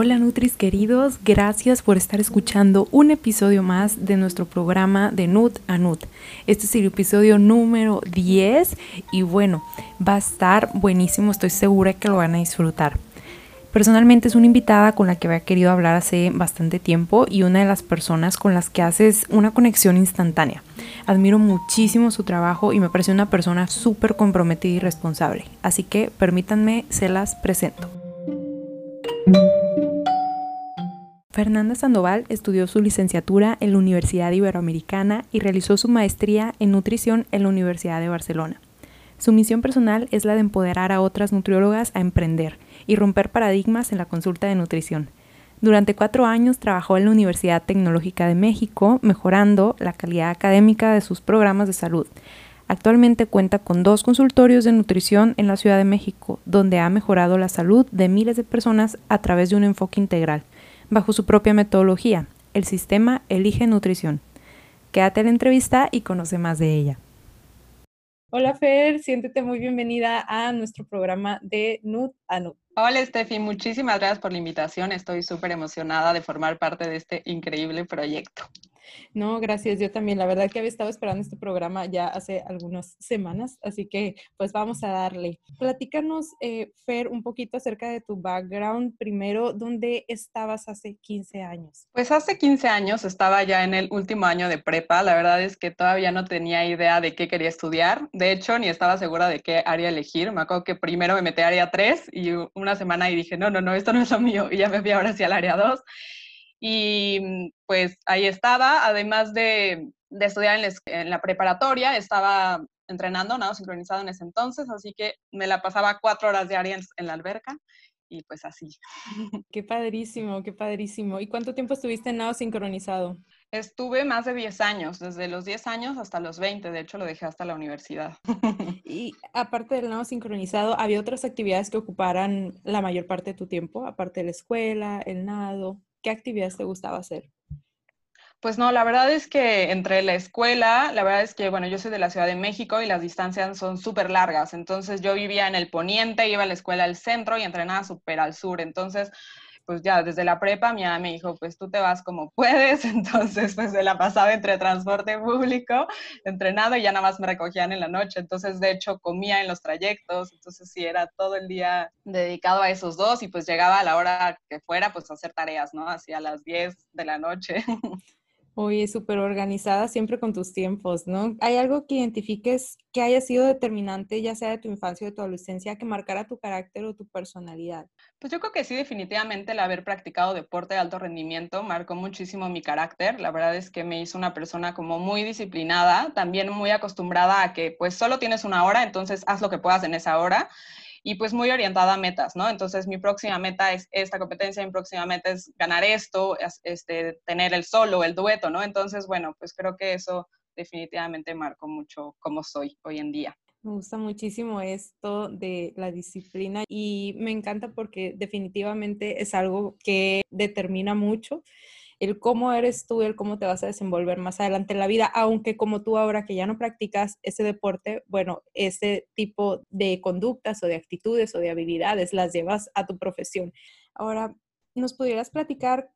Hola Nutris queridos, gracias por estar escuchando un episodio más de nuestro programa de Nut a Nut. Este es el episodio número 10 y bueno, va a estar buenísimo, estoy segura que lo van a disfrutar. Personalmente es una invitada con la que había querido hablar hace bastante tiempo y una de las personas con las que haces una conexión instantánea. Admiro muchísimo su trabajo y me parece una persona súper comprometida y responsable. Así que permítanme, se las presento. Fernanda Sandoval estudió su licenciatura en la Universidad Iberoamericana y realizó su maestría en nutrición en la Universidad de Barcelona. Su misión personal es la de empoderar a otras nutriólogas a emprender y romper paradigmas en la consulta de nutrición. Durante cuatro años trabajó en la Universidad Tecnológica de México, mejorando la calidad académica de sus programas de salud. Actualmente cuenta con dos consultorios de nutrición en la Ciudad de México, donde ha mejorado la salud de miles de personas a través de un enfoque integral bajo su propia metodología, el sistema Elige Nutrición. Quédate en la entrevista y conoce más de ella. Hola Fer, siéntete muy bienvenida a nuestro programa de Nut a Nut. Hola Steffi, muchísimas gracias por la invitación. Estoy súper emocionada de formar parte de este increíble proyecto. No, gracias. Yo también. La verdad que había estado esperando este programa ya hace algunas semanas, así que pues vamos a darle. Platícanos, eh, Fer, un poquito acerca de tu background. Primero, ¿dónde estabas hace 15 años? Pues hace 15 años estaba ya en el último año de prepa. La verdad es que todavía no tenía idea de qué quería estudiar. De hecho, ni estaba segura de qué área elegir. Me acuerdo que primero me metí a área 3 y una semana y dije, no, no, no, esto no es lo mío. Y ya me fui ahora sí al área 2. Y mm, pues ahí estaba, además de, estudiar en, la preparatoria, estaba entrenando, nado sincronizado en ese entonces, así que me la pasaba cuatro horas diarias en la alberca y pues así. Qué padrísimo, qué padrísimo. ¿Y cuánto tiempo estuviste en nado sincronizado? Estuve más de 10 años, desde los 10 años hasta los 20, de hecho lo dejé hasta la universidad. Y aparte del nado sincronizado, ¿había otras actividades que ocuparan la mayor parte de tu tiempo, aparte de la escuela, el nado? ¿Qué actividades te gustaba hacer? Pues no, la verdad es que entre la escuela, la verdad es que, bueno, yo soy de la Ciudad de México y las distancias son súper largas. Entonces yo vivía en el poniente, iba a la escuela al centro y entrenaba súper al sur. Entonces pues ya desde la prepa mi mamá me dijo, pues tú te vas como puedes, entonces pues se la pasaba entre transporte público, entrenado y ya nada más me recogían en la noche, entonces de hecho comía en los trayectos, entonces sí era todo el día dedicado a esos dos y pues llegaba a la hora que fuera pues a hacer tareas, ¿no? Hacia las 10 de la noche. Oye, súper organizada siempre con tus tiempos, ¿no? ¿Hay algo que identifiques que haya sido determinante, ya sea de tu infancia o de tu adolescencia, que marcara tu carácter o tu personalidad? Pues yo creo que sí, definitivamente el haber practicado deporte de alto rendimiento marcó muchísimo mi carácter. La verdad es que me hizo una persona como muy disciplinada, también muy acostumbrada a que pues solo tienes una hora, entonces haz lo que puedas en esa hora y pues muy orientada a metas, ¿no? Entonces mi próxima meta es esta competencia, mi próxima meta es ganar esto, este, tener el solo, el dueto, ¿no? Entonces, bueno, pues creo que eso definitivamente marcó mucho cómo soy hoy en día. Me gusta muchísimo esto de la disciplina y me encanta porque definitivamente es algo que determina mucho el cómo eres tú, el cómo te vas a desenvolver más adelante en la vida, aunque como tú ahora que ya no practicas ese deporte, bueno, ese tipo de conductas o de actitudes o de habilidades las llevas a tu profesión. Ahora, ¿nos pudieras platicar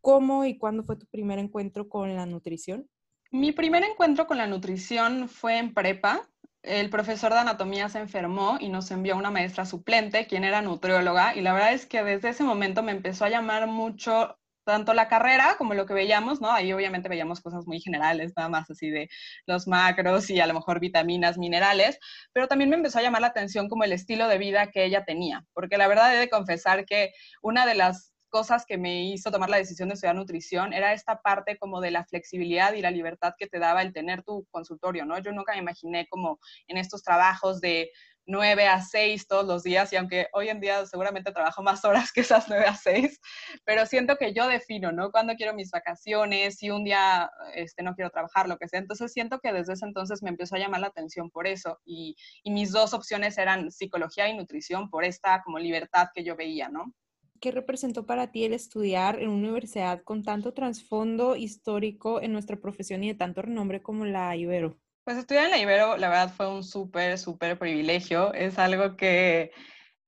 cómo y cuándo fue tu primer encuentro con la nutrición? Mi primer encuentro con la nutrición fue en prepa. El profesor de anatomía se enfermó y nos envió una maestra suplente, quien era nutrióloga, y la verdad es que desde ese momento me empezó a llamar mucho tanto la carrera como lo que veíamos, ¿no? Ahí obviamente veíamos cosas muy generales, nada más así de los macros y a lo mejor vitaminas, minerales, pero también me empezó a llamar la atención como el estilo de vida que ella tenía, porque la verdad he de confesar que una de las cosas que me hizo tomar la decisión de estudiar nutrición era esta parte como de la flexibilidad y la libertad que te daba el tener tu consultorio, ¿no? Yo nunca me imaginé como en estos trabajos de 9 a 6 todos los días y aunque hoy en día seguramente trabajo más horas que esas 9 a 6, pero siento que yo defino, ¿no? Cuando quiero mis vacaciones, si un día este, no quiero trabajar, lo que sea. Entonces siento que desde ese entonces me empezó a llamar la atención por eso y, y mis dos opciones eran psicología y nutrición por esta como libertad que yo veía, ¿no? ¿Qué representó para ti el estudiar en una universidad con tanto trasfondo histórico en nuestra profesión y de tanto renombre como la Ibero? Pues estudiar en la Ibero, la verdad, fue un súper, súper privilegio. Es algo que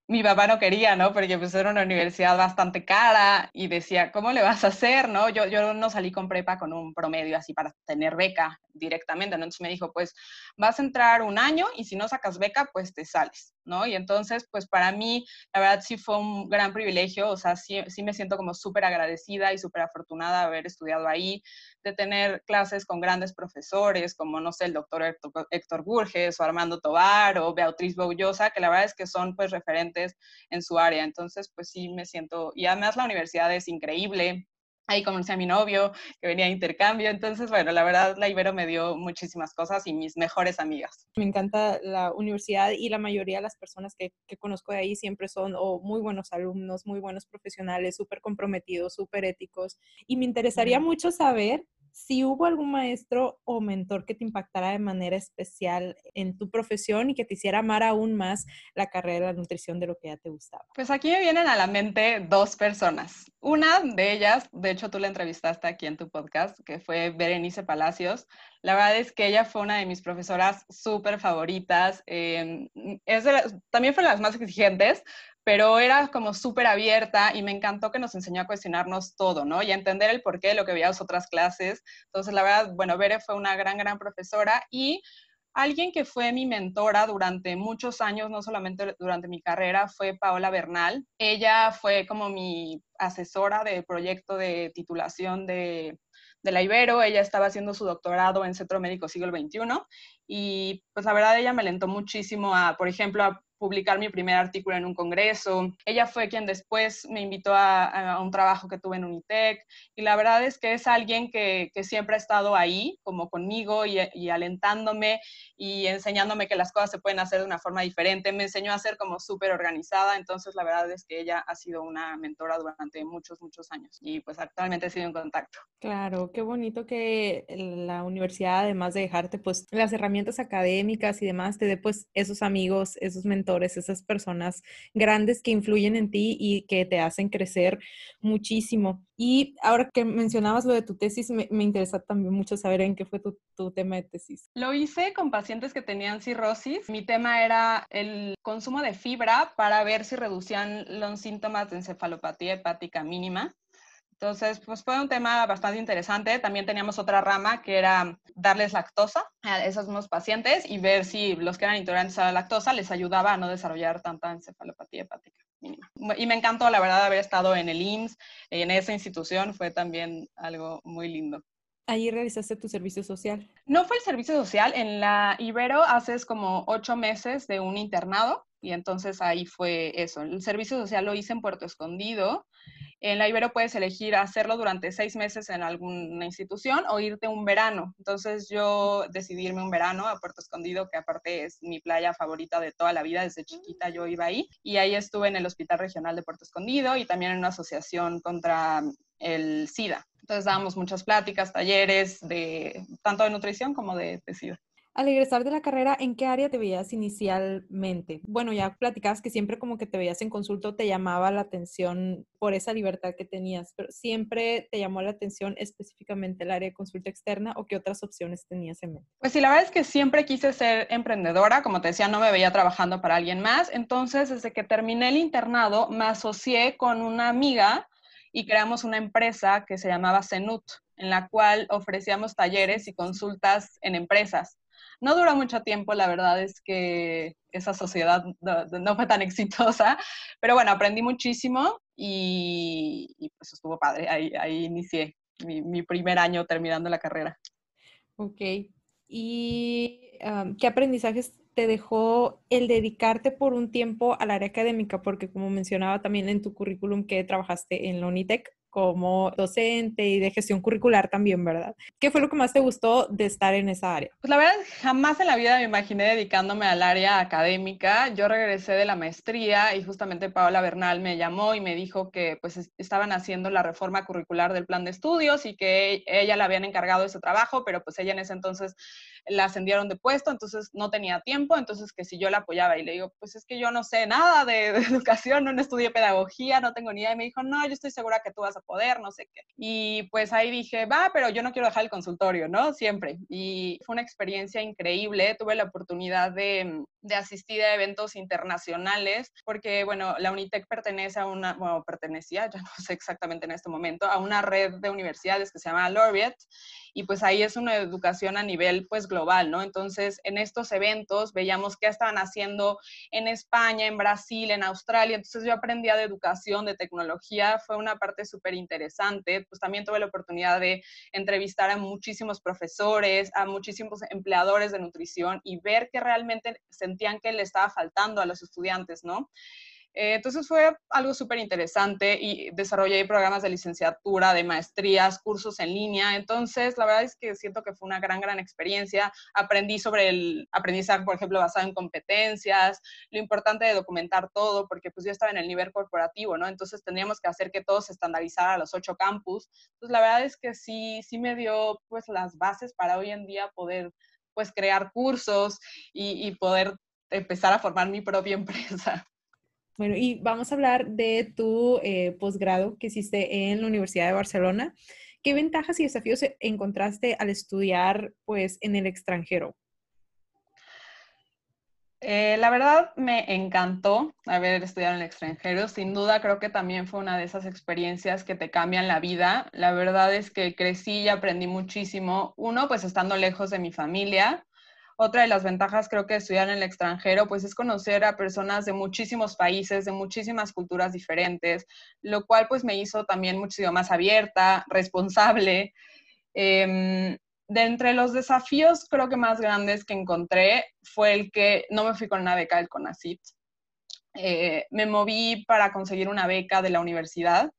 mi papá no quería, ¿no? Porque pues era una universidad bastante cara y decía, ¿cómo le vas a hacer, no? Yo, yo no salí con prepa con un promedio así para tener beca directamente, ¿no? Entonces me dijo, pues vas a entrar un año y si no sacas beca, pues te sales, ¿no? Y entonces, pues para mí, la verdad sí fue un gran privilegio, o sea, sí, sí me siento como súper agradecida y súper afortunada de haber estudiado ahí, de tener clases con grandes profesores, como, no sé, el doctor Héctor Burges o Armando Tobar o Beatriz Boullosa, que la verdad es que son pues referentes en su área. Entonces, pues sí me siento, y además la universidad es increíble, ahí conocí a mi novio, que venía a intercambio. Entonces, bueno, la verdad, la Ibero me dio muchísimas cosas y mis mejores amigas. Me encanta la universidad y la mayoría de las personas que, que conozco de ahí siempre son o muy buenos alumnos, muy buenos profesionales, súper comprometidos, súper éticos. Y me interesaría mucho saber si hubo algún maestro o mentor que te impactara de manera especial en tu profesión y que te hiciera amar aún más la carrera de la nutrición de lo que ya te gustaba. Pues aquí me vienen a la mente dos personas. Una de ellas, de hecho tú la entrevistaste aquí en tu podcast, que fue Berenice Palacios. La verdad es que ella fue una de mis profesoras súper favoritas. Em, es también fue de las más exigentes, pero era como súper abierta y me encantó que nos enseñó a cuestionarnos todo, ¿no? Y a entender el porqué de lo que veíamos otras clases. Entonces, la verdad, bueno, Bere fue una gran, gran profesora y alguien que fue mi mentora durante muchos años, no solamente durante mi carrera, fue Paola Bernal. Ella fue como mi asesora de proyecto de titulación de, de la Ibero. Ella estaba haciendo su doctorado en Centro Médico Siglo XXI y pues la verdad ella me alentó muchísimo a, por ejemplo, a publicar mi primer artículo en un congreso. Ella fue quien después me invitó a, un trabajo que tuve en Unitec y la verdad es que es alguien que, siempre ha estado ahí, como conmigo y, y, alentándome y enseñándome que las cosas se pueden hacer de una forma diferente. Me enseñó a ser como súper organizada, entonces la verdad es que ella ha sido una mentora durante muchos, muchos años y pues actualmente he sido en contacto. Claro, qué bonito que la universidad, además de dejarte pues las herramientas académicas y demás, te dé pues esos amigos, esos mentores esas personas grandes que influyen en ti y que te hacen crecer muchísimo. Y ahora que mencionabas lo de tu tesis, me, interesa también mucho saber en qué fue tu, tu, tema de tesis. Lo hice con pacientes que tenían cirrosis. Mi tema era el consumo de fibra para ver si reducían los síntomas de encefalopatía hepática mínima. Entonces, pues fue un tema bastante interesante. También teníamos otra rama que era darles lactosa a esos mismos pacientes y ver si los que eran intolerantes a la lactosa les ayudaba a no desarrollar tanta encefalopatía hepática mínima. Y me encantó, la verdad, haber estado en el IMSS, en esa institución, fue también algo muy lindo. Allí realizaste tu servicio social. No fue el servicio social, en la Ibero haces como ocho meses de un internado y entonces ahí fue eso. El servicio social lo hice en Puerto Escondido en la Ibero puedes elegir hacerlo durante seis meses en alguna institución o irte un verano. Entonces yo decidí irme un verano a Puerto Escondido, que aparte es mi playa favorita de toda la vida. Desde chiquita yo iba ahí. Y ahí estuve en el Hospital Regional de Puerto Escondido y también en una asociación contra el SIDA. Entonces dábamos muchas pláticas, talleres, de, tanto de nutrición como de SIDA. Al egresar de la carrera, ¿en qué área te veías inicialmente? Bueno, ya platicabas que siempre como que te veías en consulto, te llamaba la atención por esa libertad que tenías, pero siempre te llamó la atención específicamente el área de consulta externa o qué otras opciones tenías en mente? Pues sí, la verdad es que siempre quise ser emprendedora, como te decía, no me veía trabajando para alguien más, entonces desde que terminé el internado me asocié con una amiga y creamos una empresa que se llamaba Cenut, en la cual ofrecíamos talleres y consultas en empresas. No duró mucho tiempo, la verdad es que esa sociedad no, fue tan exitosa, pero bueno, aprendí muchísimo y, pues estuvo padre. Ahí, inicié mi, primer año terminando la carrera. Ok. ¿Y qué aprendizajes te dejó el dedicarte por un tiempo al área académica? Porque como mencionaba también en tu currículum que trabajaste en la Unitec, como docente y de gestión curricular también, ¿verdad? ¿Qué fue lo que más te gustó de estar en esa área? Pues la verdad, jamás en la vida me imaginé dedicándome al área académica. Yo regresé de la maestría y justamente Paola Bernal me llamó y me dijo que pues estaban haciendo la reforma curricular del plan de estudios y que ella le habían encargado ese trabajo, pero pues ella en ese entonces la ascendieron de puesto, entonces no tenía tiempo, entonces que si yo la apoyaba y le digo, pues es que yo no sé nada de, educación, no estudié pedagogía, no tengo ni idea, y me dijo, no, yo estoy segura que tú vas a poder, no sé qué. Y pues ahí dije, va, pero yo no quiero dejar el consultorio, ¿no? Siempre. Y fue una experiencia increíble, tuve la oportunidad de de asistir a eventos internacionales, porque, bueno, la UNITEC pertenece a una, bueno, pertenecía, ya no sé exactamente en este momento, a una red de universidades que se llama Laureate, y pues ahí es una educación a nivel, pues, global, ¿no? Entonces, en estos eventos veíamos qué estaban haciendo en España, en Brasil, en Australia, entonces yo aprendía de educación, de tecnología, fue una parte súper interesante, pues también tuve la oportunidad de entrevistar a muchísimos profesores, a muchísimos empleadores de nutrición y ver que realmente se sentían que le estaba faltando a los estudiantes, ¿no? Eh, entonces fue algo súper interesante y desarrollé programas de licenciatura, de maestrías, cursos en línea. Entonces, la verdad es que siento que fue una gran, gran experiencia. Aprendí sobre el aprendizaje, por ejemplo, basado en competencias, lo importante de documentar todo, porque pues yo estaba en el nivel corporativo, ¿no? Entonces tendríamos que hacer que todo se estandarizara a los ocho campus. Entonces, la verdad es que sí, sí me dio pues las bases para hoy en día poder pues crear cursos y, poder empezar a formar mi propia empresa. Bueno, y vamos a hablar de tu eh, posgrado que hiciste en la Universidad de Barcelona. ¿Qué ventajas y desafíos encontraste al estudiar pues en el extranjero? Eh, la verdad me encantó haber estudiado en el extranjero. Sin duda creo que también fue una de esas experiencias que te cambian la vida. La verdad es que crecí y aprendí muchísimo. Uno, pues estando lejos de mi familia. Otra de las ventajas creo que de estudiar en el extranjero, pues es conocer a personas de muchísimos países, de muchísimas culturas diferentes, lo cual pues me hizo también muchísimo más abierta, responsable. Em, de entre los desafíos creo que más grandes que encontré fue el que no me fui con una beca del CONACYT. Eh, me moví para conseguir una beca de la universidad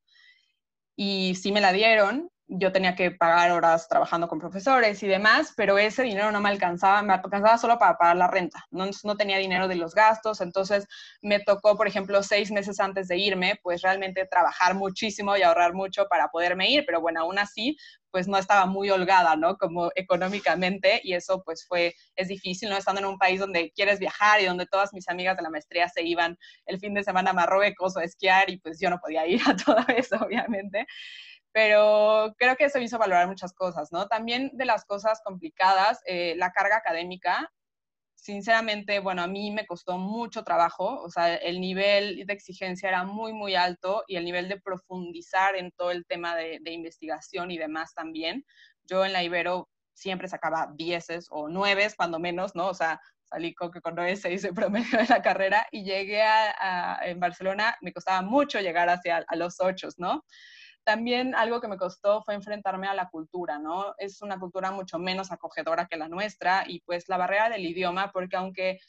y sí me la dieron. Yo tenía que pagar horas trabajando con profesores y demás, pero ese dinero no me alcanzaba, me alcanzaba solo para pagar la renta. No, no tenía dinero de los gastos, entonces me tocó, por ejemplo, seis meses antes de irme, pues realmente trabajar muchísimo y ahorrar mucho para poderme ir, pero bueno, aún así pues no estaba muy holgada, ¿no? Como económicamente y eso pues fue, es difícil, ¿no? Estando en un país donde quieres viajar y donde todas mis amigas de la maestría se iban el fin de semana a Marruecos o a esquiar y pues yo no podía ir a todo eso, obviamente. Pero creo que eso hizo valorar muchas cosas, ¿no? También de las cosas complicadas, eh, la carga académica sinceramente, bueno, a mí me costó mucho trabajo, o sea, el nivel de exigencia era muy, muy alto y el nivel de profundizar en todo el tema de, investigación y demás también. Yo en la Ibero siempre sacaba dieces o nueves, cuando menos, ¿no? O sea, salí con, con nueve, seis de promedio de la carrera y llegué a, en Barcelona, me costaba mucho llegar hacia a los ocho, ¿no? También algo que me costó fue enfrentarme a la cultura, ¿no? Es una cultura mucho menos acogedora que la nuestra y pues la barrera del idioma, porque aunque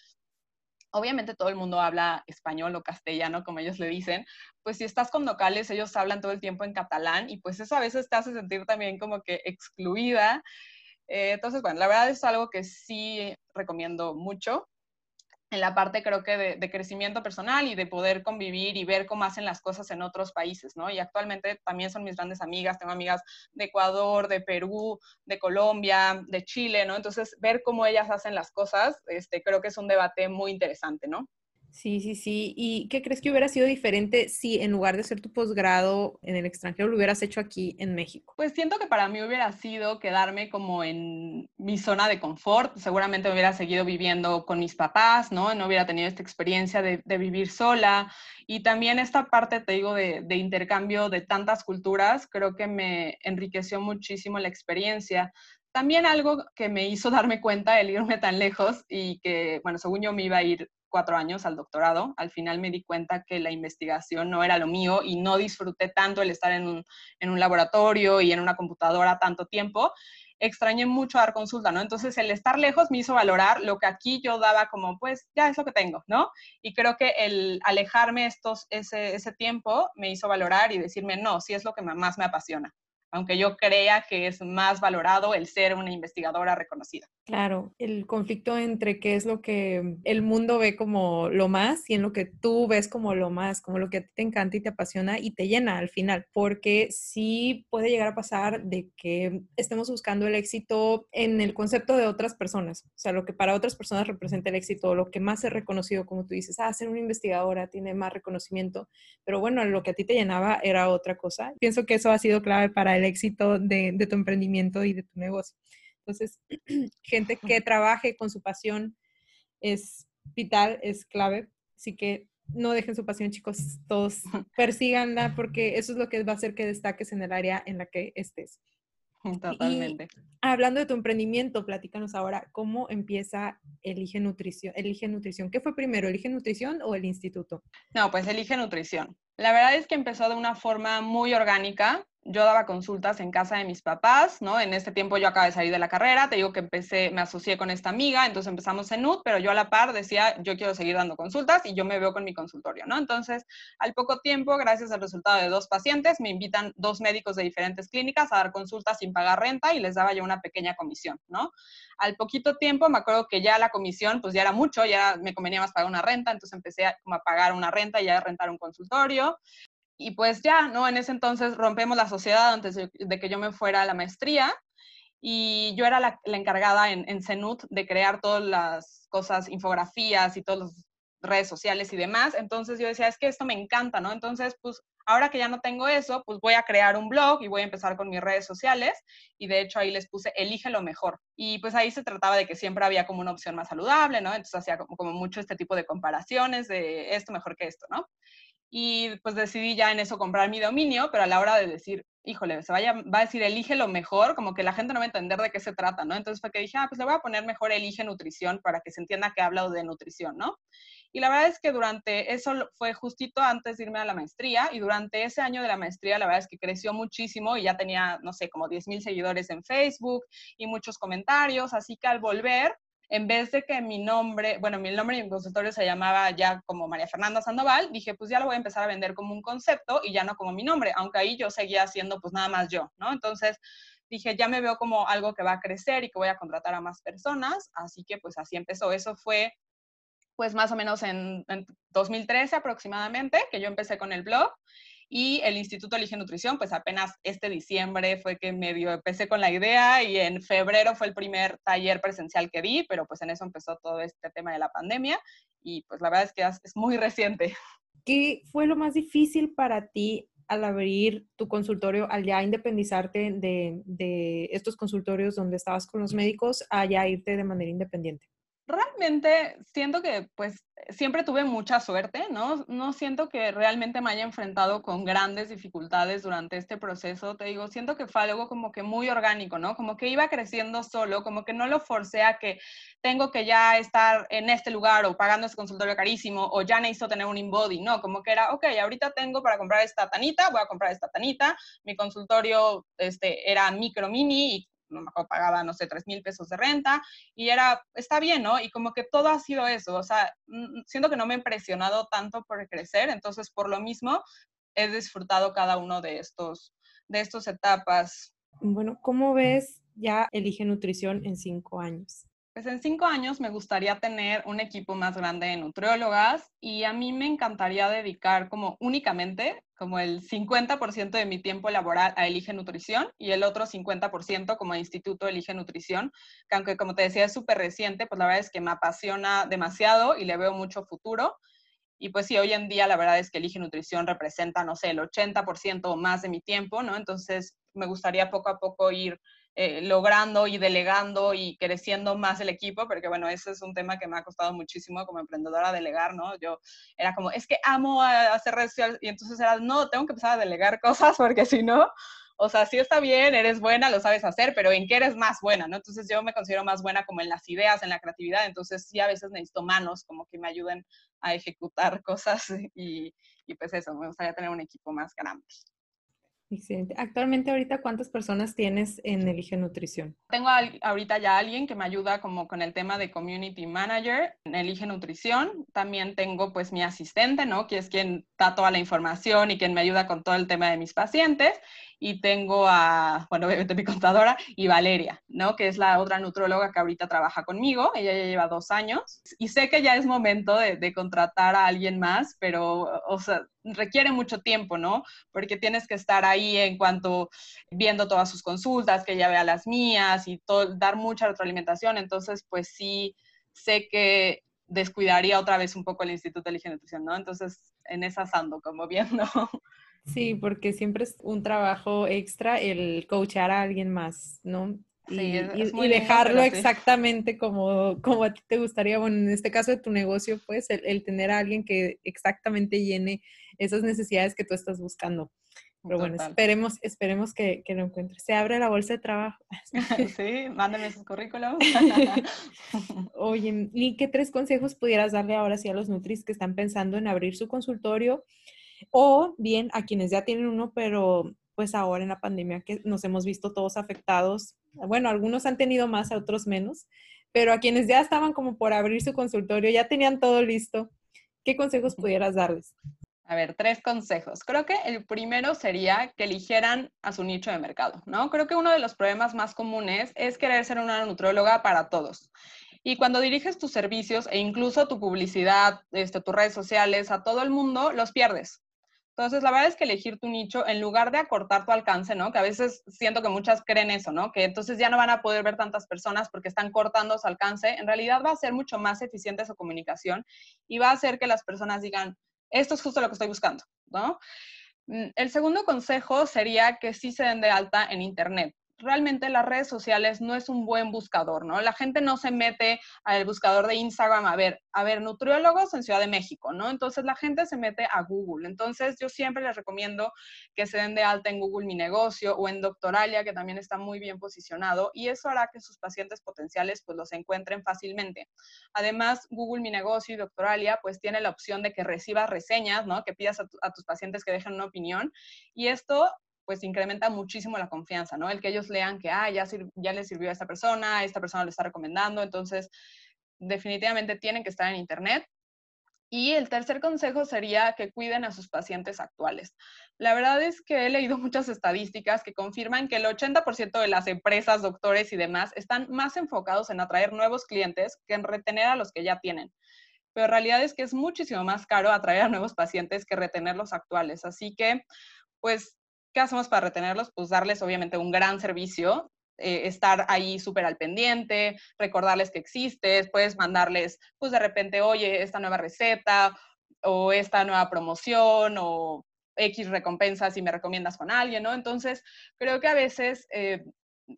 obviamente todo el mundo habla español o castellano, como ellos le dicen, pues si estás con locales, ellos hablan todo el tiempo en catalán y pues eso a veces te hace sentir también como que excluida. Eh, entonces, bueno, la verdad es algo que sí recomiendo mucho en la parte creo que de, crecimiento personal y de poder convivir y ver cómo hacen las cosas en otros países, ¿no? Y actualmente también son mis grandes amigas, tengo amigas de Ecuador, de Perú, de Colombia, de Chile, ¿no? Entonces, ver cómo ellas hacen las cosas, este, creo que es un debate muy interesante, ¿no? Sí, sí, sí. ¿Y qué crees que hubiera sido diferente si en lugar de hacer tu posgrado en el extranjero lo hubieras hecho aquí en México? Pues siento que para mí hubiera sido quedarme como en mi zona de confort. Seguramente hubiera seguido viviendo con mis papás, ¿no? No hubiera tenido esta experiencia de, vivir sola. Y también esta parte, te digo, de, de intercambio de tantas culturas, creo que me enriqueció muchísimo la experiencia. También algo que me hizo darme cuenta el irme tan lejos y que, bueno, según yo me iba a ir cuatro años al doctorado. Al final me di cuenta que la investigación no era lo mío y no disfruté tanto el estar en un, en un laboratorio y en una computadora tanto tiempo. Extrañé mucho dar consulta, ¿no? Entonces el estar lejos me hizo valorar lo que aquí yo daba como, pues ya es lo que tengo, ¿no? Y creo que el alejarme estos, ese, ese tiempo me hizo valorar y decirme, no, sí es lo que más me apasiona aunque yo crea que es más valorado el ser una investigadora reconocida. Claro, el conflicto entre qué es lo que el mundo ve como lo más y en lo que tú ves como lo más, como lo que te encanta y te apasiona y te llena al final, porque sí puede llegar a pasar de que estemos buscando el éxito en el concepto de otras personas, o sea, lo que para otras personas representa el éxito, lo que más es reconocido, como tú dices, ah, ser una investigadora tiene más reconocimiento, pero bueno, lo que a ti te llenaba era otra cosa. Pienso que eso ha sido clave para el éxito de, tu emprendimiento y de tu negocio. Entonces, gente que trabaje con su pasión es vital, es clave. Así que no dejen su pasión, chicos, todos persíganla porque eso es lo que va a hacer que destaques en el área en la que estés. Totalmente. hablando de tu emprendimiento, platícanos ahora cómo empieza Elige Nutrición. Elige Nutrición. ¿Qué fue primero, Elige Nutrición o el instituto? No, pues Elige Nutrición. La verdad es que empezó de una forma muy orgánica yo daba consultas en casa de mis papás, ¿no? En este tiempo yo acabo de salir de la carrera, te digo que empecé, me asocié con esta amiga, entonces empezamos en NUT, pero yo a la par decía, yo quiero seguir dando consultas y yo me veo con mi consultorio, ¿no? Entonces, al poco tiempo, gracias al resultado de dos pacientes, me invitan dos médicos de diferentes clínicas a dar consultas sin pagar renta y les daba yo una pequeña comisión, ¿no? Al poquito tiempo, me acuerdo que ya la comisión, pues ya era mucho, ya me convenía más pagar una renta, entonces empecé a, como a pagar una renta y a rentar un consultorio y pues ya, ¿no? En ese entonces rompemos la sociedad antes de, que yo me fuera a la maestría y yo era la, encargada en, en CENUT de crear todas las cosas, infografías y todas las redes sociales y demás. Entonces yo decía, es que esto me encanta, ¿no? Entonces, pues ahora que ya no tengo eso, pues voy a crear un blog y voy a empezar con mis redes sociales. Y de hecho ahí les puse, elige lo mejor. Y pues ahí se trataba de que siempre había como una opción más saludable, ¿no? Entonces hacía como, como mucho este tipo de comparaciones de esto mejor que esto, ¿no? Y pues decidí ya en eso comprar mi dominio, pero a la hora de decir, híjole, se vaya, va a decir elige lo mejor, como que la gente no va a entender de qué se trata, ¿no? Entonces fue que dije, ah, pues le voy a poner mejor elige nutrición para que se entienda que he hablado de nutrición, ¿no? Y la verdad es que durante eso fue justito antes de irme a la maestría y durante ese año de la maestría la verdad es que creció muchísimo y ya tenía, no sé, como 10 mil seguidores en Facebook y muchos comentarios, así que al volver en vez de que mi nombre, bueno, mi nombre en mi consultorio se llamaba ya como María Fernanda Sandoval, dije, pues ya lo voy a empezar a vender como un concepto y ya no como mi nombre, aunque ahí yo seguía haciendo pues nada más yo, ¿no? Entonces dije, ya me veo como algo que va a crecer y que voy a contratar a más personas, así que pues así empezó. Eso fue pues más o menos en, en 2013 aproximadamente, que yo empecé con el blog y el Instituto Elige Nutrición, pues apenas este diciembre fue que medio empecé con la idea y en febrero fue el primer taller presencial que di, pero pues en eso empezó todo este tema de la pandemia y pues la verdad es que es muy reciente. ¿Qué fue lo más difícil para ti al abrir tu consultorio, al ya independizarte de, de estos consultorios donde estabas con los médicos, a ya irte de manera independiente? Realmente siento que pues siempre tuve mucha suerte, ¿no? No siento que realmente me haya enfrentado con grandes dificultades durante este proceso, te digo, siento que fue algo como que muy orgánico, ¿no? Como que iba creciendo solo, como que no lo forcé a que tengo que ya estar en este lugar o pagando ese consultorio carísimo o ya necesito tener un InBody, no, como que era, ok, ahorita tengo para comprar esta tanita, voy a comprar esta tanita, mi consultorio este, era micro mini y no me acuerdo, pagaba, no sé, tres mil pesos de renta y era, está bien, ¿no? Y como que todo ha sido eso, o sea, mm, siento que no me he impresionado tanto por crecer, entonces por lo mismo he disfrutado cada uno de estos, de estos etapas. Bueno, ¿cómo ves ya Elige Nutrición en cinco años? Pues en cinco años me gustaría tener un equipo más grande de nutriólogas y a mí me encantaría dedicar como únicamente como el 50% de mi tiempo laboral a Elige Nutrición y el otro 50% como Instituto Elige Nutrición, que aunque como te decía es súper reciente, pues la verdad es que me apasiona demasiado y le veo mucho futuro. Y pues sí, hoy en día la verdad es que Elige Nutrición representa, no sé, el 80% o más de mi tiempo, ¿no? Entonces me gustaría poco a poco ir eh, logrando y delegando y creciendo más el equipo, porque bueno, ese es un tema que me ha costado muchísimo como emprendedora delegar, ¿no? Yo era como, es que amo hacer redes sociales y entonces era, no, tengo que empezar a delegar cosas porque si no, o sea, sí está bien, eres buena, lo sabes hacer, pero ¿en qué eres más buena, no? Entonces yo me considero más buena como en las ideas, en la creatividad, entonces sí a veces necesito manos como que me ayuden a ejecutar cosas y, y pues eso, me gustaría tener un equipo más grande. Excelente. Actualmente, ahorita, ¿cuántas personas tienes en Elige Nutrición? Tengo ahorita ya alguien que me ayuda como con el tema de Community Manager en Elige Nutrición. También tengo pues mi asistente, ¿no? Que es quien da toda la información y quien me ayuda con todo el tema de mis pacientes y tengo a, bueno, obviamente mi contadora y Valeria, ¿no? Que es la otra nutróloga que ahorita trabaja conmigo, ella ya lleva dos años y sé que ya es momento de, de contratar a alguien más, pero, o sea, requiere mucho tiempo, ¿no? Porque tienes que estar ahí en cuanto viendo todas sus consultas, que ella vea las mías y todo, dar mucha retroalimentación, entonces, pues sí, sé que descuidaría otra vez un poco el Instituto de Higiene Nutrición, ¿no? Entonces, en esa ando como viendo Sí, porque siempre es un trabajo extra el coachar a alguien más, ¿no? y, dejarlo exactamente como, como a ti te gustaría. Bueno, en este caso de tu negocio, pues el, tener a alguien que exactamente llene esas necesidades que tú estás buscando. Pero bueno, esperemos, esperemos que, que, lo encuentres. Se abre la bolsa de trabajo. sí, mándame sus currículums. Oye, ¿y qué tres consejos pudieras darle ahora sí a los Nutris que están pensando en abrir su consultorio? O bien a quienes ya tienen uno, pero pues ahora en la pandemia que nos hemos visto todos afectados. Bueno, algunos han tenido más, a otros menos, pero a quienes ya estaban como por abrir su consultorio, ya tenían todo listo, ¿qué consejos pudieras darles? A ver, tres consejos. Creo que el primero sería que eligieran a su nicho de mercado, ¿no? Creo que uno de los problemas más comunes es querer ser una nutróloga para todos. Y cuando diriges tus servicios e incluso tu publicidad, este, tus redes sociales a todo el mundo, los pierdes. Entonces, la verdad es que elegir tu nicho en lugar de acortar tu alcance, ¿no? Que a veces siento que muchas creen eso, ¿no? Que entonces ya no van a poder ver tantas personas porque están cortando su alcance. En realidad va a ser mucho más eficiente su comunicación y va a hacer que las personas digan, esto es justo lo que estoy buscando, ¿no? Mm, el segundo consejo sería que sí se den de alta en Internet realmente las redes sociales no es un buen buscador, ¿no? La gente no se mete al buscador de Instagram a ver, a ver, nutriólogos en Ciudad de México, ¿no? Entonces la gente se mete a Google. Entonces yo siempre les recomiendo que se den de alta en Google Mi Negocio o en Doctoralia, que también está muy bien posicionado, y eso hará que sus pacientes potenciales pues los encuentren fácilmente. Además, Google Mi Negocio y Doctoralia pues tiene la opción de que recibas reseñas, ¿no? Que pidas a, a tus pacientes que dejen una opinión, y esto pues incrementa muchísimo la confianza, ¿no? El que ellos lean que, ah, ya, ya le sirvió a esta persona, esta persona lo está recomendando, entonces definitivamente tienen que estar en Internet. Y el tercer consejo sería que cuiden a sus pacientes actuales. La verdad es que he leído muchas estadísticas que confirman que el 80% de las empresas, doctores y demás están más enfocados en atraer nuevos clientes que en retener a los que ya tienen. Pero realidad es que es muchísimo más caro atraer a nuevos pacientes que retener los actuales. Así que, pues, ¿Qué hacemos para retenerlos? Pues darles obviamente un gran servicio, eh, estar ahí súper al pendiente, recordarles que existes, puedes mandarles, pues de repente, oye, esta nueva receta o esta nueva promoción o X recompensas si me recomiendas con alguien, ¿no? Entonces, creo que a veces eh,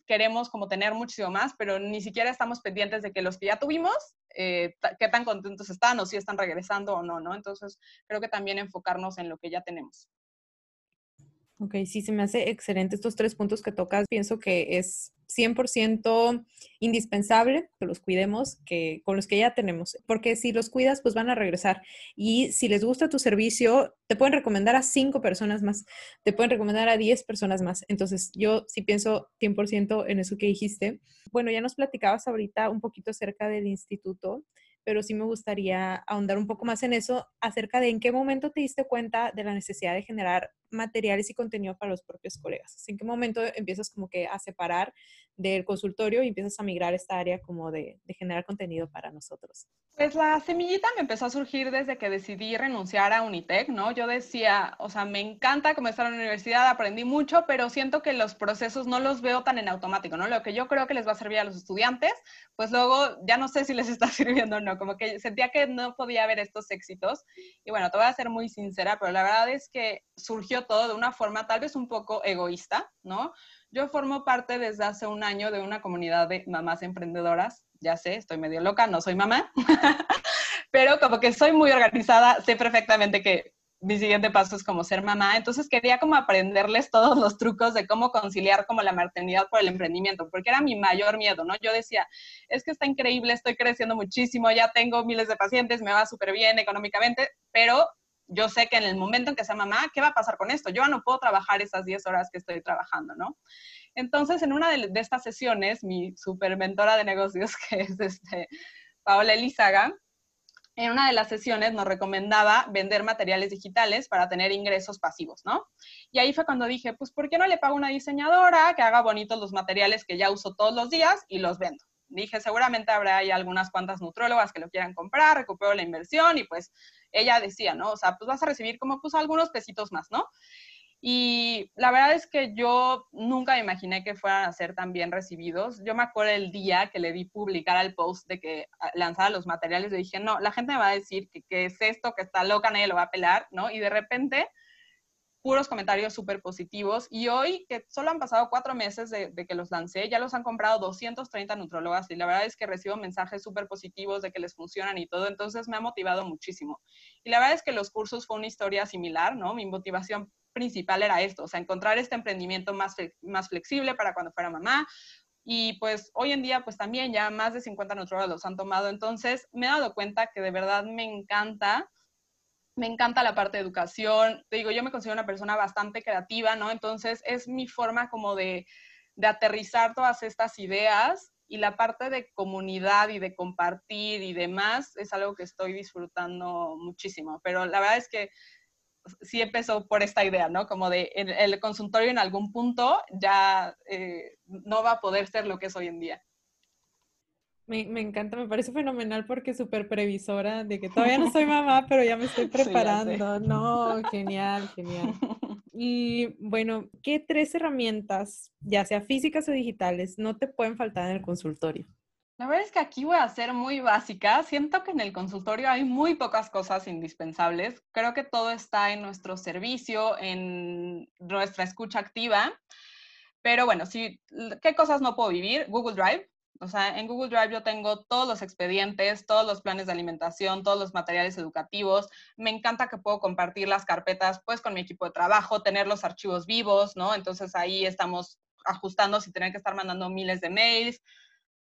queremos como tener muchísimo más, pero ni siquiera estamos pendientes de que los que ya tuvimos, eh, qué tan contentos están o si están regresando o no, ¿no? Entonces, creo que también enfocarnos en lo que ya tenemos. Ok, sí, se me hace excelente estos tres puntos que tocas. Pienso que es 100% indispensable que los cuidemos que, con los que ya tenemos, porque si los cuidas, pues van a regresar. Y si les gusta tu servicio, te pueden recomendar a cinco personas más, te pueden recomendar a 10 personas más. Entonces, yo sí pienso 100% en eso que dijiste. Bueno, ya nos platicabas ahorita un poquito acerca del instituto pero sí me gustaría ahondar un poco más en eso acerca de en qué momento te diste cuenta de la necesidad de generar materiales y contenido para los propios colegas. ¿En qué momento empiezas como que a separar del consultorio y empiezas a migrar esta área como de, generar contenido para nosotros? Pues la semillita me empezó a surgir desde que decidí renunciar a Unitec, ¿no? Yo decía, o sea, me encanta comenzar en la universidad, aprendí mucho, pero siento que los procesos no los veo tan en automático, ¿no? Lo que yo creo que les va a servir a los estudiantes, pues luego ya no sé si les está sirviendo o no, como que sentía que no podía haber estos éxitos. Y bueno, te voy a ser muy sincera, pero la verdad es que surgió todo de una forma tal vez un poco egoísta, ¿no? Yo formo parte desde hace un año de una comunidad de mamás emprendedoras. Ya sé, estoy medio loca, no soy mamá, pero como que soy muy organizada, sé perfectamente que mi siguiente paso es como ser mamá. Entonces quería como aprenderles todos los trucos de cómo conciliar como la maternidad por el emprendimiento, porque era mi mayor miedo, ¿no? Yo decía, es que está increíble, estoy creciendo muchísimo, ya tengo miles de pacientes, me va súper bien económicamente, pero yo sé que en el momento en que sea mamá, ¿qué va a pasar con esto? Yo no puedo trabajar esas 10 horas que estoy trabajando, ¿no? Entonces, en una de, estas sesiones, mi super mentora de negocios, que es este, Paola Elizaga, en una de las sesiones nos recomendaba vender materiales digitales para tener ingresos pasivos, ¿no? Y ahí fue cuando dije, pues, ¿por qué no le pago a una diseñadora que haga bonitos los materiales que ya uso todos los días y los vendo? Dije, seguramente habrá ahí algunas cuantas nutrólogas que lo quieran comprar, recupero la inversión y pues ella decía, ¿no? O sea, pues vas a recibir como pues algunos pesitos más, ¿no? Y la verdad es que yo nunca me imaginé que fueran a ser tan bien recibidos. Yo me acuerdo el día que le di publicar al post de que ah, lanzaba los materiales, le dije, no, la gente me va a decir que, que es esto, que está loca, nadie lo va a pelar, ¿no? Y de repente puros comentarios súper positivos. Y hoy, que solo han pasado cuatro meses de, que los lancé, ya los han comprado 230 nutrólogas y la verdad es que recibo mensajes súper positivos de que les funcionan y todo. Entonces me ha motivado muchísimo. Y la verdad es que los cursos fue una historia similar, ¿no? Mi motivación principal era esto, o sea, encontrar este emprendimiento más, más flexible para cuando fuera mamá, y pues hoy en día pues también ya más de 50 nutrólogas los han tomado, entonces me he dado cuenta que de verdad me encanta me encanta la parte de educación. Te digo, yo me considero una persona bastante creativa, ¿no? Entonces es mi forma como de, aterrizar todas estas ideas y la parte de comunidad y de compartir y demás es algo que estoy disfrutando muchísimo. Pero la verdad es que sí empezó por esta idea, ¿no? Como de el, consultorio en algún punto ya eh, no va a poder ser lo que es hoy en día. Me, me, encanta, me parece fenomenal porque es súper previsora de que todavía no soy mamá, pero ya me estoy preparando. no, genial, genial. Y bueno, ¿qué tres herramientas, ya sea físicas o digitales, no te pueden faltar en el consultorio? La verdad es que aquí voy a ser muy básica. Siento que en el consultorio hay muy pocas cosas indispensables. Creo que todo está en nuestro servicio, en nuestra escucha activa. Pero bueno, si, ¿qué cosas no puedo vivir? Google Drive. O sea, en Google Drive yo tengo todos los expedientes, todos los planes de alimentación, todos los materiales educativos. Me encanta que puedo compartir las carpetas pues con mi equipo de trabajo, tener los archivos vivos, ¿no? Entonces ahí estamos ajustando sin tener que estar mandando miles de mails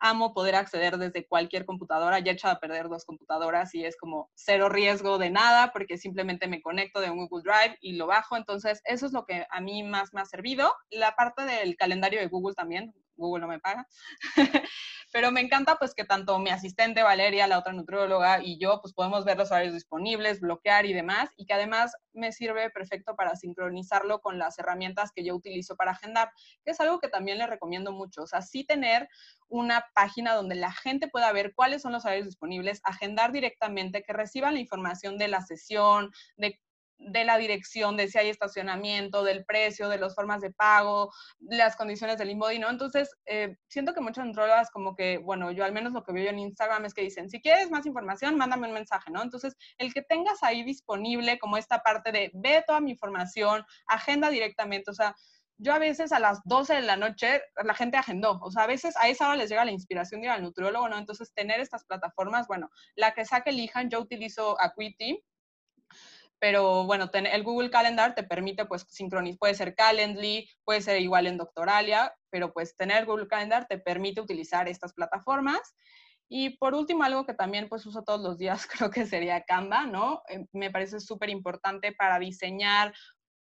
amo poder acceder desde cualquier computadora. Ya he echado a perder dos computadoras y es como cero riesgo de nada porque simplemente me conecto de un Google Drive y lo bajo. Entonces, eso es lo que a mí más me ha servido. La parte del calendario de Google también, Google no me paga. Pero me encanta pues que tanto mi asistente Valeria, la otra nutrióloga y yo pues podemos ver los horarios disponibles, bloquear y demás y que además me sirve perfecto para sincronizarlo con las herramientas que yo utilizo para agendar, que es algo que también le recomiendo mucho. O sea, sí tener una página donde la gente pueda ver cuáles son los horarios disponibles, agendar directamente, que reciban la información de la sesión, de de la dirección, de si hay estacionamiento, del precio, de las formas de pago, las condiciones del inbody, ¿no? Entonces, eh, siento que muchas nutrólogas como que, bueno, yo al menos lo que veo en Instagram es que dicen, si quieres más información, mándame un mensaje, ¿no? Entonces, el que tengas ahí disponible como esta parte de ve toda mi información, agenda directamente, o sea, yo a veces a las 12 de la noche la gente agendó, o sea, a veces a esa hora les llega la inspiración de ir al nutriólogo, ¿no? Entonces, tener estas plataformas, bueno, la que saque elijan, yo utilizo Acuity, pero bueno, el Google Calendar te permite pues sincronizar, puede ser Calendly, puede ser igual en Doctoralia, pero pues tener Google Calendar te permite utilizar estas plataformas. Y por último, algo que también pues uso todos los días, creo que sería Canva, ¿no? Eh, me parece súper importante para diseñar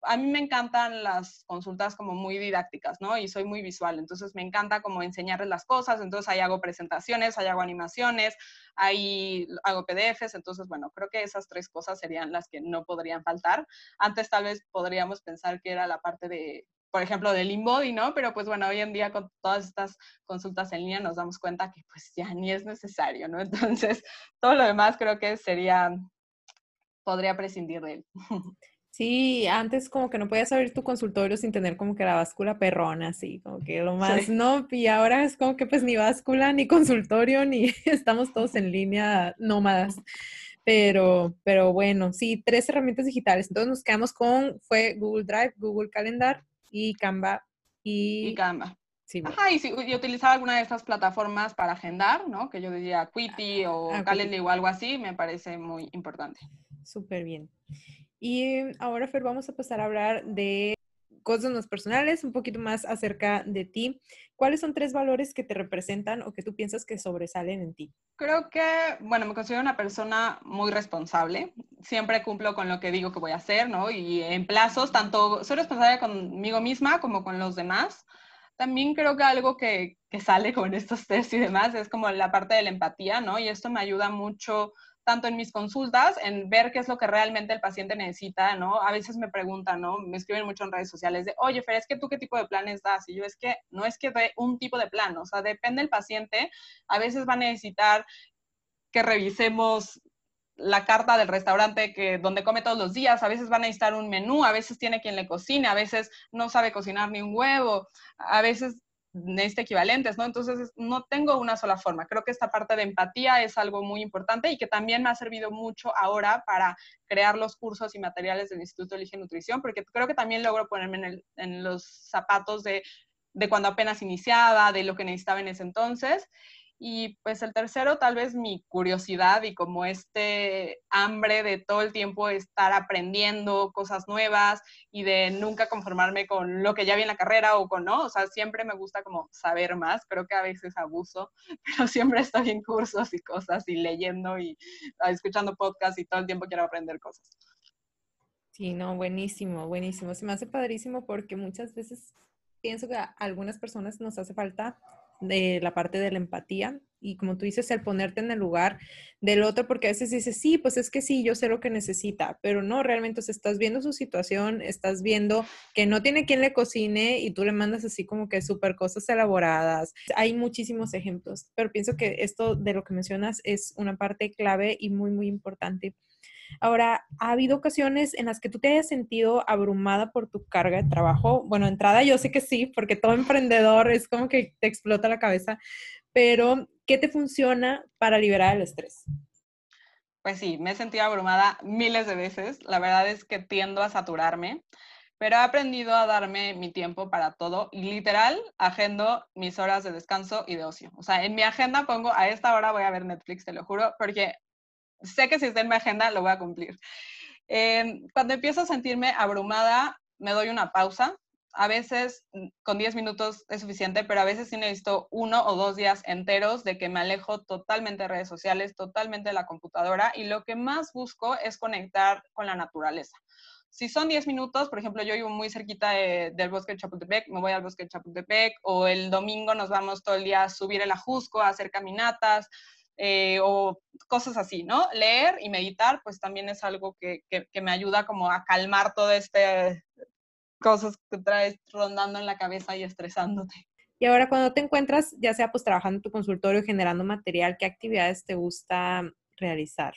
a mí me encantan las consultas como muy didácticas, ¿no? Y soy muy visual, entonces me encanta como enseñarles las cosas, entonces ahí hago presentaciones, ahí hago animaciones, ahí hago PDFs, entonces bueno, creo que esas tres cosas serían las que no podrían faltar. Antes tal vez podríamos pensar que era la parte de, por ejemplo, del InBody, ¿no? Pero pues bueno, hoy en día con todas estas consultas en línea nos damos cuenta que pues ya ni es necesario, ¿no? Entonces, todo lo demás creo que sería, podría prescindir de él. Sí, antes como que no podías abrir tu consultorio sin tener como que la báscula perrona, así, como que lo más, no, y ahora es como que pues ni báscula, ni consultorio, ni estamos todos en línea nómadas. Pero, pero bueno, sí, tres herramientas digitales. Entonces nos quedamos con, fue Google Drive, Google Calendar y Canva. Y, y Canva. Sí, Ajá, y, si, y utilizar alguna de estas plataformas para agendar, ¿no? Que yo diría Quitty o ah, Calendly o algo así, me parece muy importante. Súper bien. Y ahora, Fer, vamos a pasar a hablar de cosas más personales, un poquito más acerca de ti. ¿Cuáles son tres valores que te representan o que tú piensas que sobresalen en ti? Creo que, bueno, me considero una persona muy responsable. Siempre cumplo con lo que digo que voy a hacer, ¿no? Y en plazos, tanto soy responsable conmigo misma como con los demás. También creo que algo que, que sale con estos test y demás es como la parte de la empatía, ¿no? Y esto me ayuda mucho tanto en mis consultas, en ver qué es lo que realmente el paciente necesita, ¿no? A veces me preguntan, ¿no? Me escriben mucho en redes sociales de, oye, Fer, es que tú qué tipo de planes das? Y yo es que no es que de un tipo de plan, o sea, depende del paciente. A veces va a necesitar que revisemos la carta del restaurante que donde come todos los días, a veces van a necesitar un menú, a veces tiene quien le cocine, a veces no sabe cocinar ni un huevo, a veces este equivalentes, ¿no? Entonces, no tengo una sola forma. Creo que esta parte de empatía es algo muy importante y que también me ha servido mucho ahora para crear los cursos y materiales del Instituto Elige Nutrición, porque creo que también logro ponerme en, el, en los zapatos de, de cuando apenas iniciaba, de lo que necesitaba en ese entonces. Y pues el tercero, tal vez mi curiosidad y como este hambre de todo el tiempo estar aprendiendo cosas nuevas y de nunca conformarme con lo que ya vi en la carrera o con no. O sea, siempre me gusta como saber más. Creo que a veces abuso, pero siempre estoy en cursos y cosas y leyendo y ah, escuchando podcasts y todo el tiempo quiero aprender cosas. Sí, no, buenísimo, buenísimo. Se me hace padrísimo porque muchas veces pienso que a algunas personas nos hace falta de la parte de la empatía y como tú dices, el ponerte en el lugar del otro, porque a veces dices, sí, pues es que sí, yo sé lo que necesita, pero no, realmente, estás viendo su situación, estás viendo que no tiene quien le cocine y tú le mandas así como que súper cosas elaboradas. Hay muchísimos ejemplos, pero pienso que esto de lo que mencionas es una parte clave y muy, muy importante. Ahora, ¿ha habido ocasiones en las que tú te hayas sentido abrumada por tu carga de trabajo? Bueno, entrada yo sé que sí, porque todo emprendedor es como que te explota la cabeza, pero ¿qué te funciona para liberar el estrés? Pues sí, me he sentido abrumada miles de veces. La verdad es que tiendo a saturarme, pero he aprendido a darme mi tiempo para todo y literal agendo mis horas de descanso y de ocio. O sea, en mi agenda pongo a esta hora voy a ver Netflix, te lo juro, porque sé que si está en mi agenda lo voy a cumplir. Em, cuando empiezo a sentirme abrumada, me doy una pausa. A veces mm, con 10 minutos es suficiente, pero a veces sí necesito uno o dos días enteros de que me alejo totalmente de redes sociales, totalmente de la computadora y lo que más busco es conectar con la naturaleza. Si son 10 minutos, por ejemplo, yo vivo muy cerquita del bosque de Chapultepec, me voy al bosque de Chapultepec, o el domingo nos vamos todo el día a subir el Ajusco, a hacer caminatas, eh, o cosas así, ¿no? Leer y meditar, pues también es algo que, que, me ayuda como a calmar todas este cosas que traes rondando en la cabeza y estresándote. Y ahora cuando te encuentras, ya sea pues trabajando en tu consultorio, generando material, ¿qué actividades te gusta realizar?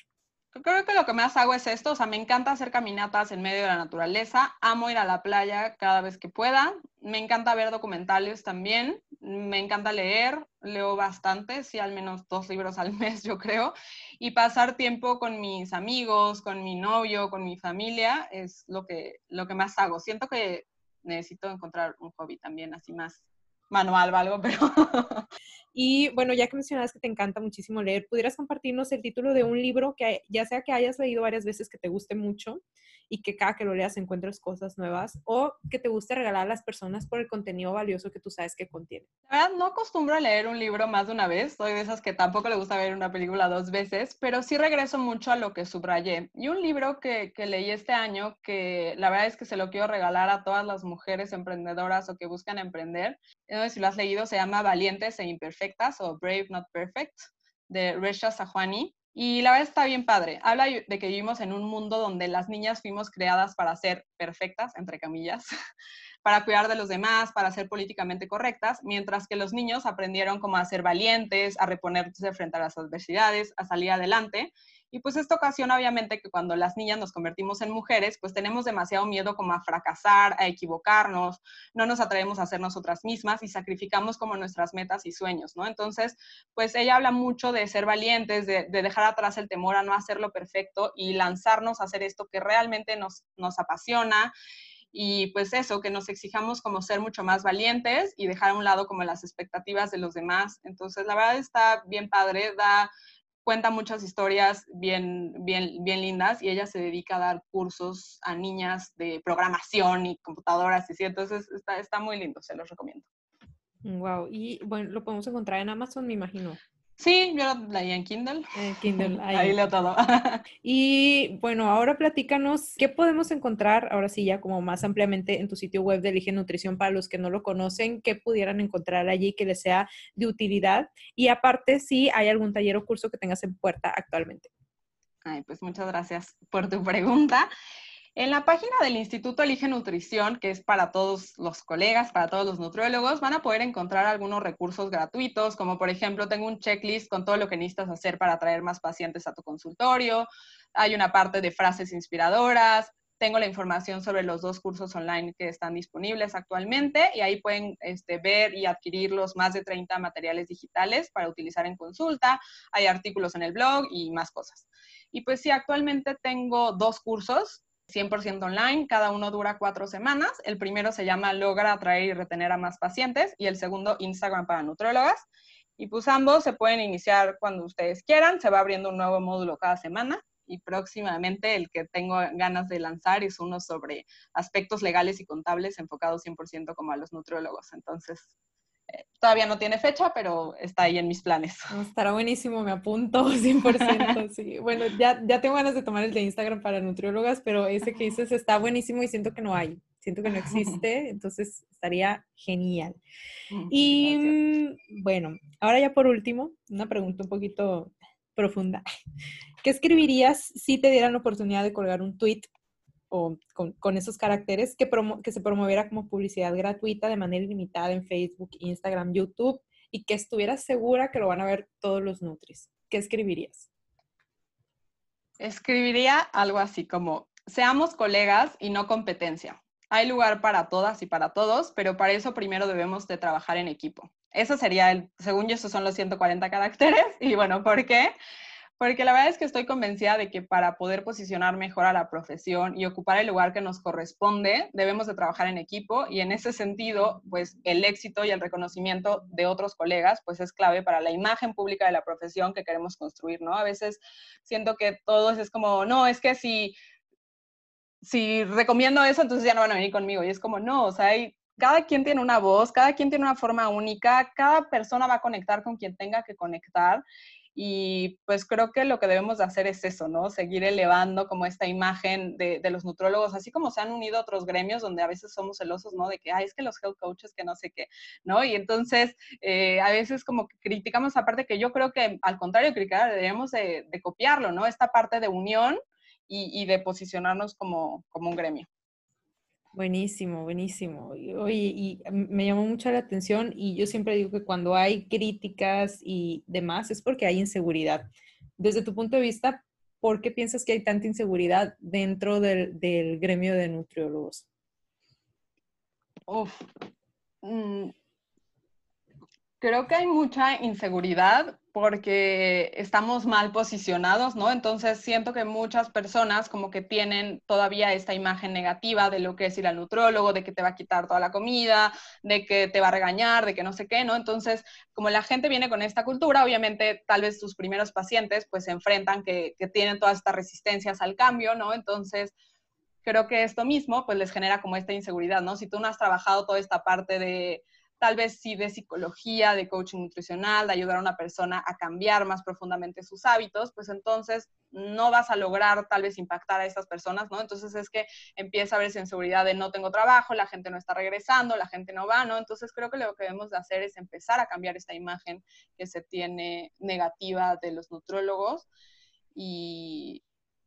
Creo que lo que más hago es esto, o sea, me encanta hacer caminatas en medio de la naturaleza, amo ir a la playa cada vez que pueda, me encanta ver documentales también, me encanta leer, leo bastante, sí, al menos dos libros al mes, yo creo, y pasar tiempo con mis amigos, con mi novio, con mi familia, es lo que, lo que más hago. Siento que necesito encontrar un hobby también así más manual o algo, pero... Y bueno, ya que mencionas que te encanta muchísimo leer, ¿pudieras compartirnos el título de un libro que ya sea que hayas leído varias veces que te guste mucho y que cada que lo leas encuentres cosas nuevas o que te guste regalar a las personas por el contenido valioso que tú sabes que contiene? La verdad, no acostumbro a leer un libro más de una vez. Soy de esas que tampoco le gusta ver una película dos veces, pero sí regreso mucho a lo que subrayé. Y un libro que, que leí este año, que la verdad es que se lo quiero regalar a todas las mujeres emprendedoras o que buscan emprender, no si lo has leído, se llama Valientes e Imperfectas o Brave Not Perfect, de Resha Sahwani. Y la verdad está bien padre. Habla de que vivimos en un mundo donde las niñas fuimos creadas para ser perfectas, entre comillas, para cuidar de los demás, para ser políticamente correctas, mientras que los niños aprendieron cómo a ser valientes, a reponerse frente a las adversidades, a salir adelante. Y pues esto ocasiona obviamente que cuando las niñas nos convertimos en mujeres, pues tenemos demasiado miedo como a fracasar, a equivocarnos, no nos atrevemos a ser nosotras mismas y sacrificamos como nuestras metas y sueños, ¿no? Entonces, pues ella habla mucho de ser valientes, de, dejar atrás el temor a no hacerlo perfecto y lanzarnos a hacer esto que realmente nos, nos apasiona y pues eso, que nos exijamos como ser mucho más valientes y dejar a un lado como las expectativas de los demás. Entonces, la verdad está bien padre, da cuenta muchas historias bien, bien, bien lindas y ella se dedica a dar cursos a niñas de programación y computadoras y sí, entonces está, está muy lindo, se los recomiendo. Wow, y bueno, lo podemos encontrar en Amazon, me imagino. Sí, yo lo leí en Kindle. Kindle, ahí. leo todo. y bueno, ahora platícanos, ¿qué podemos encontrar ahora sí ya como más ampliamente en tu sitio web de Elige Nutrición para los que no lo conocen? ¿Qué pudieran encontrar allí que les sea de utilidad? Y aparte, si hay algún taller o curso que tengas en puerta actualmente. Ay, pues muchas gracias por tu pregunta. En la página del Instituto Elige Nutrición, que es para todos los colegas, para todos los nutriólogos, van a poder encontrar algunos recursos gratuitos, como por ejemplo, tengo un checklist con todo lo que necesitas hacer para atraer más pacientes a tu consultorio. Hay una parte de frases inspiradoras, tengo la información sobre los dos cursos online que están disponibles actualmente y ahí pueden este, ver y adquirir los más de 30 materiales digitales para utilizar en consulta. Hay artículos en el blog y más cosas. Y pues sí, actualmente tengo dos cursos 100% online, cada uno dura cuatro semanas. El primero se llama Logra atraer y retener a más pacientes y el segundo Instagram para nutriólogas. Y pues ambos se pueden iniciar cuando ustedes quieran, se va abriendo un nuevo módulo cada semana y próximamente el que tengo ganas de lanzar es uno sobre aspectos legales y contables enfocados 100% como a los nutriólogos. Entonces, todavía no tiene fecha, pero está ahí en mis planes. estará buenísimo, me apunto 100%. sí. Bueno, ya, ya tengo ganas de tomar el de Instagram para nutriólogas, pero ese que dices está buenísimo y siento que no hay, siento que no existe, entonces estaría genial. Mm, y mm, bueno, ahora ya por último, una pregunta un poquito profunda. ¿Qué escribirías si te dieran la oportunidad de colgar un tweet con, esos caracteres que, se promoviera como publicidad gratuita de manera ilimitada en Facebook, Instagram, YouTube y que estuvieras segura que lo van a ver todos los Nutris? ¿Qué escribirías? Escribiría algo así como, seamos colegas y no competencia. Hay lugar para todas y para todos, pero para eso primero debemos de trabajar en equipo. Eso sería el, según yo, esos son los 140 caracteres. Y bueno, ¿por qué? Porque la verdad es que estoy convencida de que para poder posicionar mejor a la profesión y ocupar el lugar que nos corresponde, debemos de trabajar en equipo y en ese sentido, pues el éxito y el reconocimiento de otros colegas, pues es clave para la imagen pública de la profesión que queremos construir, ¿no? A veces siento que todos es como, no, es que si, si recomiendo eso, entonces ya no van a venir conmigo. Y es como, no, o sea, hay cada quien tiene una voz, cada quien tiene una forma única, cada persona va a conectar con quien tenga que conectar. Y pues creo que lo que debemos de hacer es eso, ¿no? Seguir elevando como esta imagen de, los nutrólogos, así como se han unido otros gremios donde a veces somos celosos, ¿no? De que, ay, es que los health coaches, que no sé qué, ¿no? Y entonces eh, a veces como que criticamos aparte que yo creo que al contrario, criticar deberíamos de, copiarlo, ¿no? Esta parte de unión y, de posicionarnos como un gremio. Buenísimo, buenísimo. Oye, y me llamó mucho la atención y yo siempre digo que cuando hay críticas y demás es porque hay inseguridad. Desde tu punto de vista, ¿por qué piensas que hay tanta inseguridad dentro del, del gremio de nutriólogos? Uf, mm, creo que hay mucha inseguridad porque estamos mal posicionados, ¿no? Entonces siento que muchas personas como que tienen todavía esta imagen negativa de lo que es ir al nutrólogo, de que te va a quitar toda la comida, de que te va a regañar, de que no sé qué, ¿no? Entonces, como la gente viene con esta cultura, obviamente tal vez sus primeros pacientes pues se enfrentan que, que tienen todas estas resistencias al cambio, ¿no? Entonces, creo que esto mismo pues les genera como esta inseguridad, ¿no? Si tú no has trabajado toda esta parte de tal vez sí de psicología, de coaching nutricional, de ayudar a una persona a cambiar más profundamente sus hábitos, pues entonces no vas a lograr tal vez impactar a estas personas, ¿no? Entonces es que empieza a esa inseguridad de no tengo trabajo, la gente no está regresando, la gente no va, ¿no? Entonces creo que lo que debemos de hacer es empezar a cambiar esta imagen que se tiene negativa de los nutrólogos y,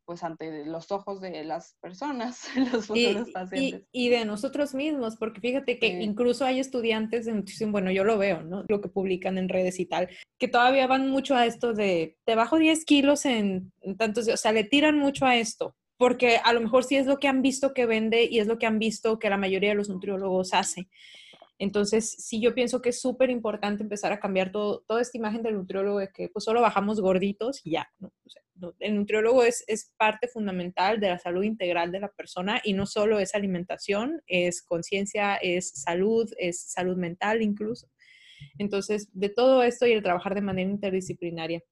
pues ante los ojos de las personas, los futuros pacientes. Y, de nosotros mismos, porque fíjate que incluso hay estudiantes de nutrición, bueno, yo lo veo, ¿no? Lo que publican en redes y tal, que todavía van mucho a esto de, te bajo 10 kilos en, en tantos, o sea, le tiran mucho a esto, porque a lo mejor sí es lo que han visto que vende y es lo que han visto que la mayoría de los nutriólogos hace. Entonces, sí, yo pienso que es súper importante empezar a cambiar todo, toda esta imagen del nutriólogo de que pues solo bajamos gorditos y ya. ¿no? el nutriólogo es, es, parte fundamental de la salud integral de la persona y no solo es alimentación, es conciencia, es salud, es salud mental incluso. Entonces, de todo esto y el trabajar de manera interdisciplinaria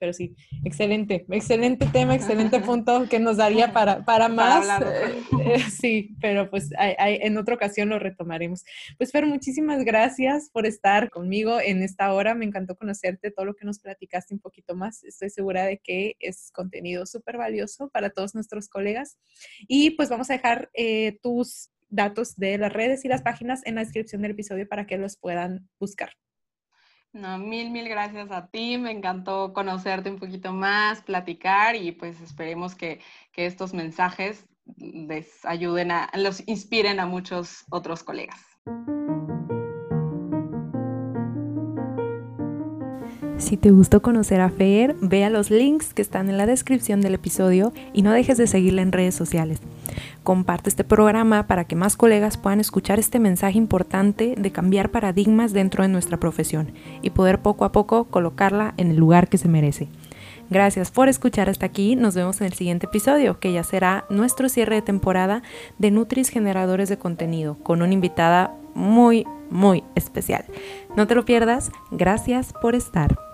pero sí, excelente, excelente tema, excelente punto que nos daría para, para más. Eh, eh, sí, pero pues en otra ocasión lo retomaremos. Pues Fer, muchísimas gracias por estar conmigo en esta hora. Me encantó conocerte, todo lo que nos platicaste un poquito más. Estoy segura de que es contenido súper valioso para todos nuestros colegas. Y pues vamos a dejar eh, tus datos de las redes y las páginas en la descripción del episodio para que los puedan buscar. No, mil, mil gracias a ti. Me encantó conocerte un poquito más, platicar y pues esperemos que, que estos mensajes les ayuden a, los inspiren a muchos otros colegas. Si te gustó conocer a Fer, vea los links que están en la descripción del episodio y no dejes de seguirla en redes sociales. Comparte este programa para que más colegas puedan escuchar este mensaje importante de cambiar paradigmas dentro de nuestra profesión y poder poco a poco colocarla en el lugar que se merece. Gracias por escuchar hasta aquí. Nos vemos en el siguiente episodio, que ya será nuestro cierre de temporada de Nutris Generadores de Contenido, con una invitada muy, muy especial. No te lo pierdas. Gracias por estar.